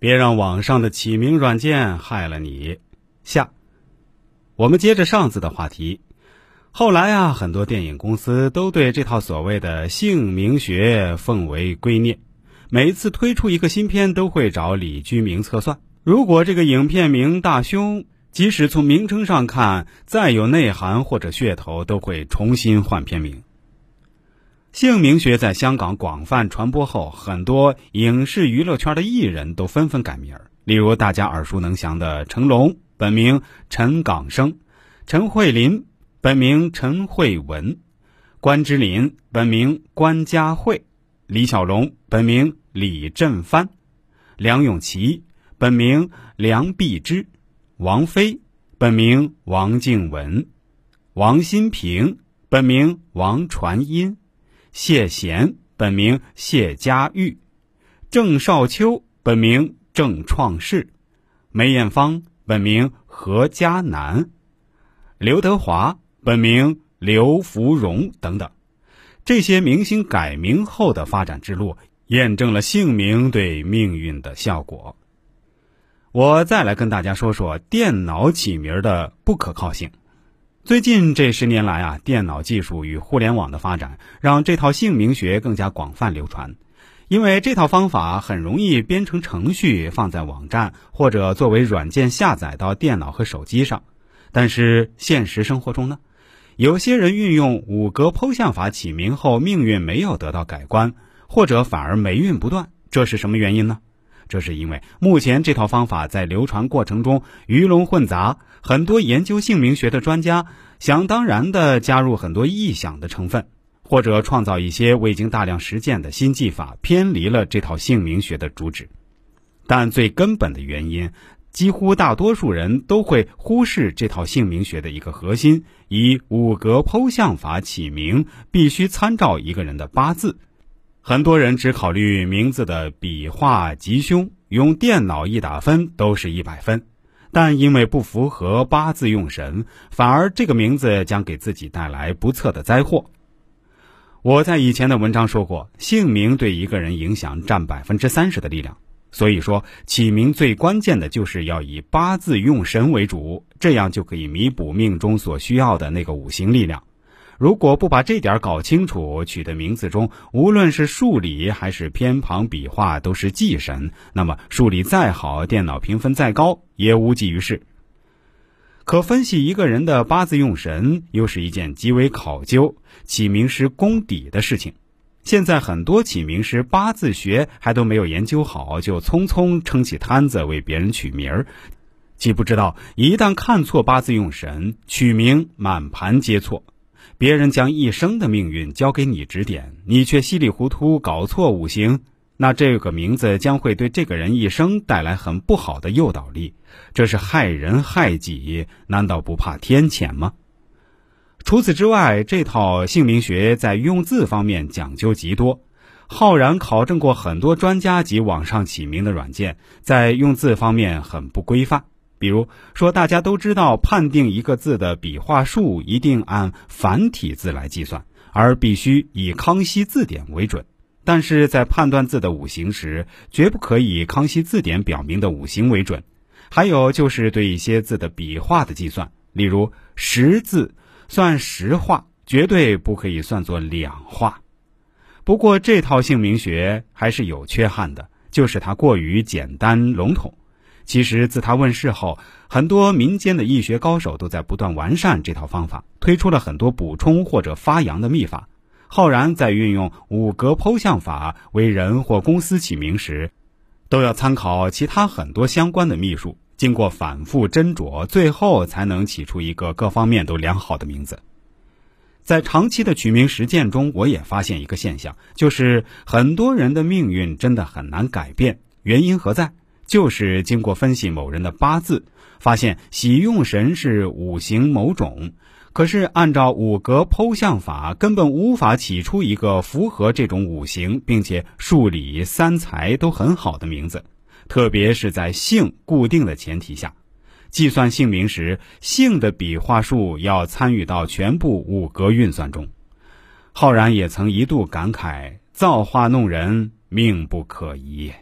别让网上的起名软件害了你。下，我们接着上次的话题。后来啊，很多电影公司都对这套所谓的姓名学奉为圭臬，每次推出一个新片，都会找李居明测算。如果这个影片名大凶，即使从名称上看再有内涵或者噱头，都会重新换片名。姓名学在香港广泛传播后，很多影视娱乐圈的艺人都纷纷改名儿。例如大家耳熟能详的成龙，本名陈港生；陈慧琳，本名陈慧文；关之琳，本名关家慧；李小龙，本名李振藩；梁咏琪，本名梁碧芝；王菲，本名王静雯；王新平，本名王传音。谢贤本名谢家玉，郑少秋本名郑创世，梅艳芳本名何嘉南，刘德华本名刘福荣等等，这些明星改名后的发展之路，验证了姓名对命运的效果。我再来跟大家说说电脑起名的不可靠性。最近这十年来啊，电脑技术与互联网的发展，让这套姓名学更加广泛流传。因为这套方法很容易编成程序，放在网站或者作为软件下载到电脑和手机上。但是现实生活中呢，有些人运用五格剖象法起名后，命运没有得到改观，或者反而霉运不断。这是什么原因呢？这是因为目前这套方法在流传过程中鱼龙混杂。很多研究姓名学的专家想当然地加入很多臆想的成分，或者创造一些未经大量实践的新技法，偏离了这套姓名学的主旨。但最根本的原因，几乎大多数人都会忽视这套姓名学的一个核心：以五格剖象法起名必须参照一个人的八字。很多人只考虑名字的笔画吉凶，用电脑一打分都是一百分。但因为不符合八字用神，反而这个名字将给自己带来不测的灾祸。我在以前的文章说过，姓名对一个人影响占百分之三十的力量，所以说起名最关键的就是要以八字用神为主，这样就可以弥补命中所需要的那个五行力量。如果不把这点搞清楚，取的名字中无论是数理还是偏旁笔画都是忌神，那么数理再好，电脑评分再高也无济于事。可分析一个人的八字用神，又是一件极为考究、起名师功底的事情。现在很多起名师八字学还都没有研究好，就匆匆撑起摊子为别人取名儿，既不知道一旦看错八字用神，取名满盘皆错。别人将一生的命运交给你指点，你却稀里糊涂搞错五行，那这个名字将会对这个人一生带来很不好的诱导力，这是害人害己，难道不怕天谴吗？除此之外，这套姓名学在用字方面讲究极多，浩然考证过很多专家及网上起名的软件，在用字方面很不规范。比如说，大家都知道，判定一个字的笔画数一定按繁体字来计算，而必须以康熙字典为准。但是在判断字的五行时，绝不可以康熙字典表明的五行为准。还有就是对一些字的笔画的计算，例如十字算十画，绝对不可以算作两画。不过这套姓名学还是有缺憾的，就是它过于简单笼统。其实，自他问世后，很多民间的易学高手都在不断完善这套方法，推出了很多补充或者发扬的秘法。浩然在运用五格剖象法为人或公司起名时，都要参考其他很多相关的秘术，经过反复斟酌，最后才能起出一个各方面都良好的名字。在长期的取名实践中，我也发现一个现象，就是很多人的命运真的很难改变，原因何在？就是经过分析某人的八字，发现喜用神是五行某种，可是按照五格剖象法，根本无法起出一个符合这种五行，并且数理三才都很好的名字。特别是在姓固定的前提下，计算姓名时，姓的笔画数要参与到全部五格运算中。浩然也曾一度感慨：造化弄人，命不可移。